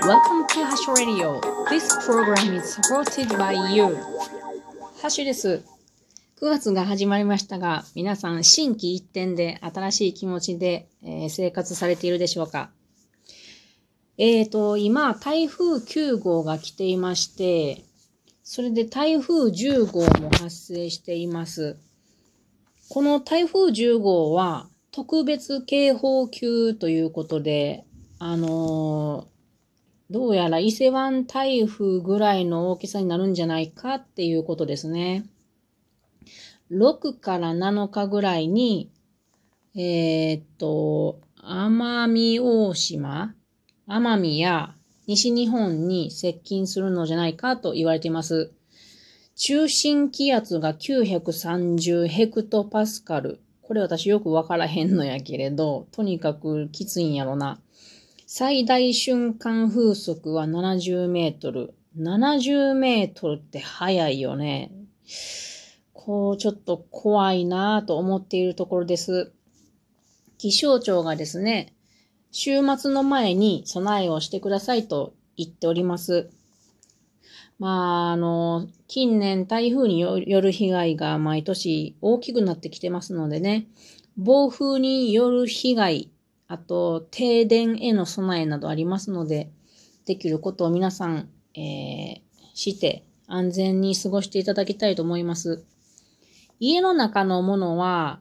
Welcome to Hash Radio. This program is supported by you. ハッシュです。9月が始まりましたが、皆さん心機一転で新しい気持ちで、えー、生活されているでしょうか？えーと、今、台風9号が来ていまして、それで台風10号も発生しています。この台風10号は特別警報級ということで、あのー、どうやら伊勢湾台風ぐらいの大きさになるんじゃないかっていうことですね。6から7日ぐらいに、えー、っと、奄美大島、奄美や西日本に接近するのじゃないかと言われています。中心気圧が930ヘクトパスカル。これ私よくわからへんのやけれど、とにかくきついんやろな。最大瞬間風速は70メートル。70メートルって速いよね。こう、ちょっと怖いなぁと思っているところです。気象庁がですね、週末の前に備えをしてくださいと言っております。まあ、あの、近年台風による被害が毎年大きくなってきてますのでね、暴風による被害、あと停電への備えなどありますので、できることを皆さん、えー、して安全に過ごしていただきたいと思います。家の中のものは、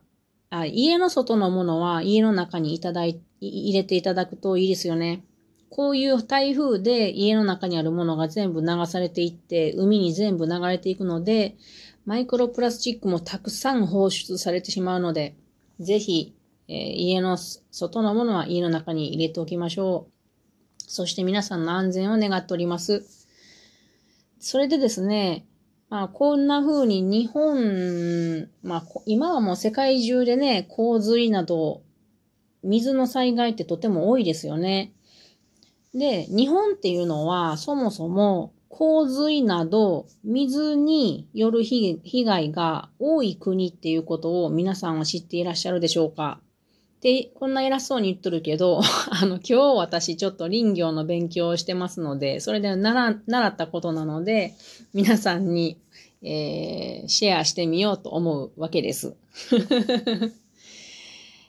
あ家の外のものは家の中にいただい、入れていただくといいですよね。こういう台風で家の中にあるものが全部流されていって、海に全部流れていくので、マイクロプラスチックもたくさん放出されてしまうので、ぜひ、えー、家の外のものは家の中に入れておきましょう。そして皆さんの安全を願っております。それでですね、まあ、こんな風に日本、まあ、今はもう世界中でね、洪水など、水の災害ってとても多いですよね。で、日本っていうのはそもそも洪水など水による被害が多い国っていうことを皆さんは知っていらっしゃるでしょうかで、こんな偉そうに言っとるけど、あの、今日私ちょっと林業の勉強をしてますので、それで習習ったことなので、皆さんに、えー、シェアしてみようと思うわけです。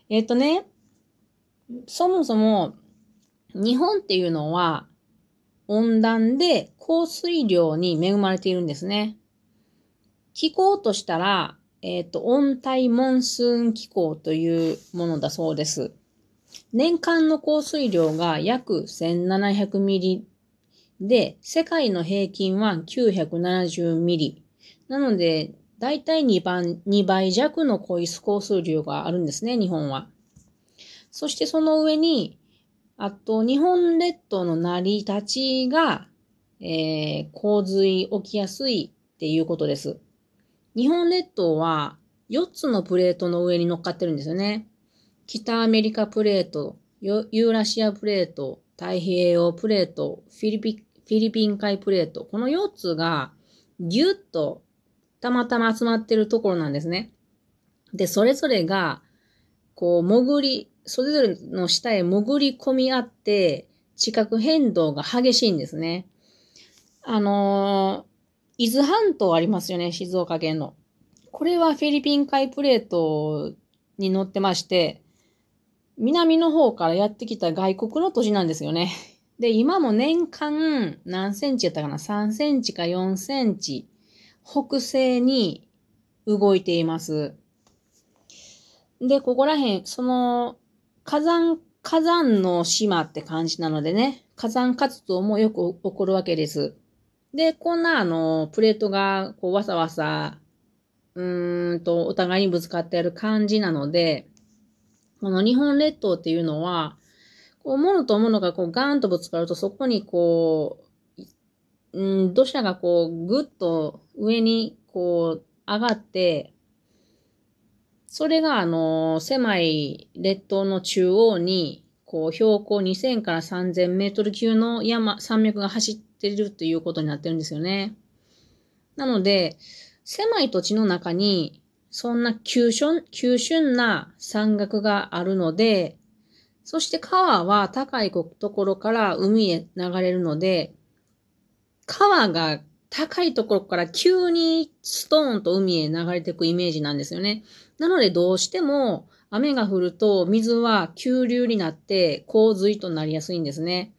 えっとね、そもそも日本っていうのは温暖で降水量に恵まれているんですね。気候としたら、えっ、ー、と、温帯モンスーン気候というものだそうです。年間の降水量が約1700ミリで、世界の平均は970ミリ。なので、だいたい2倍 ,2 倍弱の降水量があるんですね、日本は。そしてその上に、あと、日本列島の成り立ちが、えー、洪水起きやすいっていうことです。日本列島は4つのプレートの上に乗っかってるんですよね。北アメリカプレート、ユーラシアプレート、太平洋プレート、フィリピフィリピン海プレート。この4つがぎゅっとたまたま集まってるところなんですね。で、それぞれが、こう、潜り、それぞれの下へ潜り込み合って、地殻変動が激しいんですね。あのー、伊豆半島ありますよね、静岡県の。これはフィリピン海プレートに乗ってまして、南の方からやってきた外国の土地なんですよね。で、今も年間何センチやったかな ?3 センチか4センチ北西に動いています。で、ここら辺、その火山、火山の島って感じなのでね、火山活動もよく起こるわけです。で、こんなあの、プレートがこうわさわさ、うーんと、お互いにぶつかってる感じなので、この日本列島っていうのは、こう、物と物がこうガーンとぶつかると、そこにこう、うん、土砂がこう、ぐっと上にこう、上がって、それがあの、狭い列島の中央に、こう、標高2000から3000メートル級の山、山脈が走っているということになってるんですよね。なので、狭い土地の中に、そんな急峻、急峻な山岳があるので、そして川は高いところから海へ流れるので、川が高いところから急にストーンと海へ流れていくイメージなんですよね。なのでどうしても雨が降ると水は急流になって洪水となりやすいんですね。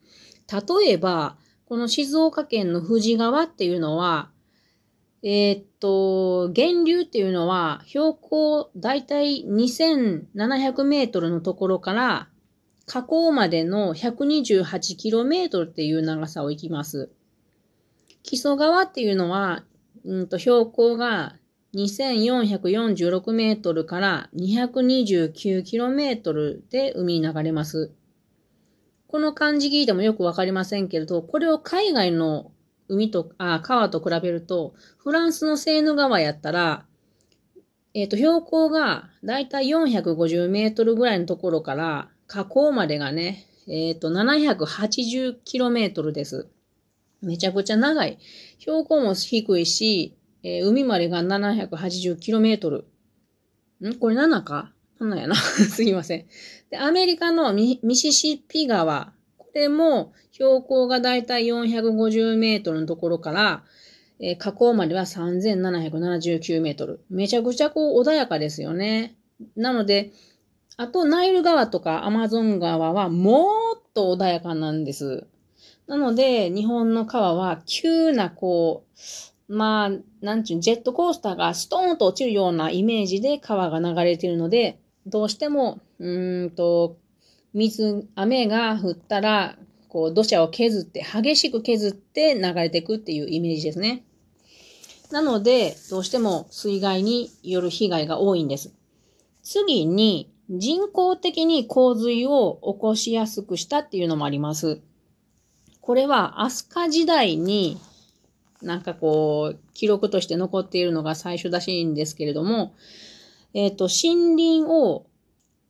例えば、この静岡県の富士川っていうのは、えー、っと、源流っていうのは標高だいたい2700メートルのところから河口までの 128km っていう長さを行きます。木曽川っていうのは、うんと標高が2446メートルから229キロメートルで海に流れます。この漢字聞いてもよくわかりませんけれど、これを海外の海と、あ、川と比べると、フランスのセーヌ川やったら、えっ、ー、と、標高がだいたい450メートルぐらいのところから河口までがね、えっ、ー、と、780キロメートルです。めちゃくちゃ長い。標高も低いし、えー、海までが 780km。ん？これ7か ?7 やな。すいません。で、アメリカのミシシッピ川。これも標高がだいたい450メートルのところから、えー、河口までは3779メートル。めちゃくちゃこう穏やかですよね。なので、あとナイル川とかアマゾン川はもっと穏やかなんです。なので、日本の川は急なこう、まあ、なんちゅう、ジェットコースターがストーンと落ちるようなイメージで川が流れているので、どうしても、うんと、水、雨が降ったら、こう、土砂を削って、激しく削って流れていくっていうイメージですね。なので、どうしても水害による被害が多いんです。次に、人工的に洪水を起こしやすくしたっていうのもあります。これは飛鳥時代になんかこう、記録として残っているのが最初らしいんですけれども、えっ、ー、と、森林を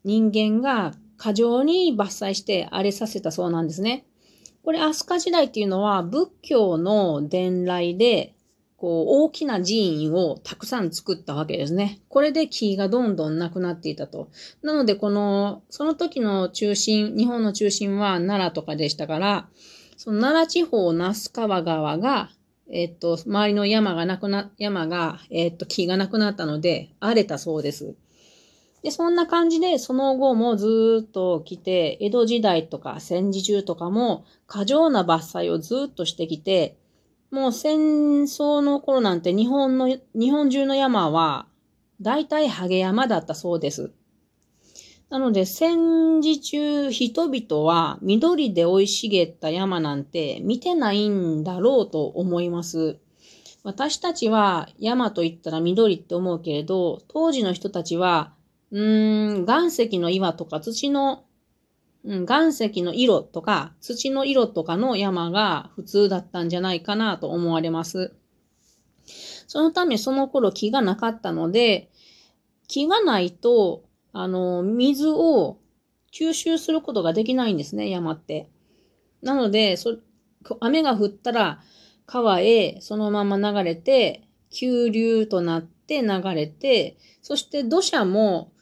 人間が過剰に伐採して荒れさせたそうなんですね。これ、飛鳥時代っていうのは仏教の伝来で、こう、大きな寺院をたくさん作ったわけですね。これで木がどんどんなくなっていたと。なので、この、その時の中心、日本の中心は奈良とかでしたから、その奈良地方那須川川がえっと、周りの山がなくな、山が、えっと、木がなくなったので、荒れたそうです。で、そんな感じで、その後もずっと来て、江戸時代とか戦時中とかも、過剰な伐採をずっとしてきて、もう戦争の頃なんて日本の、日本中の山は、大体ハゲ山だったそうです。なので、戦時中、人々は緑で生い茂った山なんて見てないんだろうと思います。私たちは山と言ったら緑って思うけれど、当時の人たちは、うーん、岩石の岩とか土の、うん、岩石の色とか土の色とかの山が普通だったんじゃないかなと思われます。そのためその頃木がなかったので、木がないとあの、水を吸収することができないんですね、山って。なので、そ雨が降ったら川へそのまま流れて、急流となって流れて、そして土砂も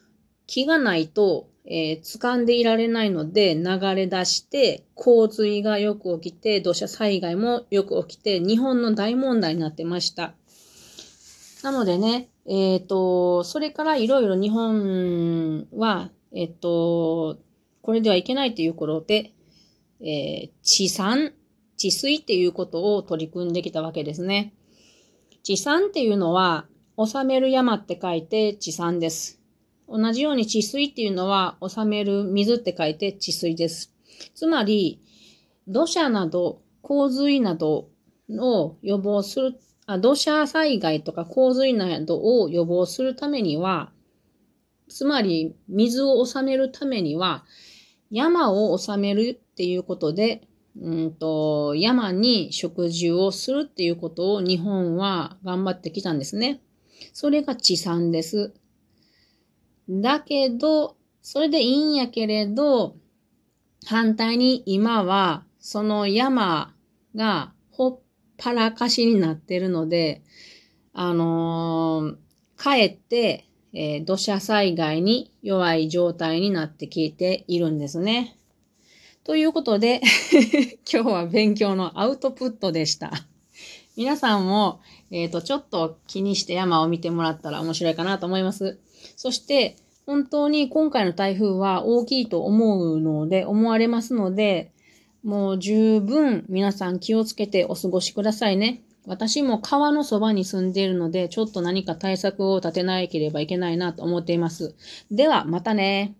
木がないと、えー、掴んでいられないので流れ出して、洪水がよく起きて、土砂災害もよく起きて、日本の大問題になってました。なのでね、えっ、ー、と、それからいろいろ日本は、えっ、ー、と、これではいけないということで、えー、地産、治水っていうことを取り組んできたわけですね。地産っていうのは、治める山って書いて地産です。同じように治水っていうのは、治める水って書いて治水です。つまり、土砂など、洪水などを予防する土砂災害とか洪水などを予防するためには、つまり水を収めるためには、山を収めるっていうことで、うんと、山に植樹をするっていうことを日本は頑張ってきたんですね。それが地産です。だけど、それでいいんやけれど、反対に今はその山がほパラかしになってるので、あのー、かえって、えー土砂災害に弱い状態になってきているんですね。ということで、今日は勉強のアウトプットでした。皆さんも、えっ、と、ちょっと気にして山を見てもらったら面白いかなと思います。そして、本当に今回の台風は大きいと思うので、思われますので、もう十分皆さん気をつけてお過ごしくださいね。私も川のそばに住んでいるので、ちょっと何か対策を立てなければいけないなと思っています。では、またね。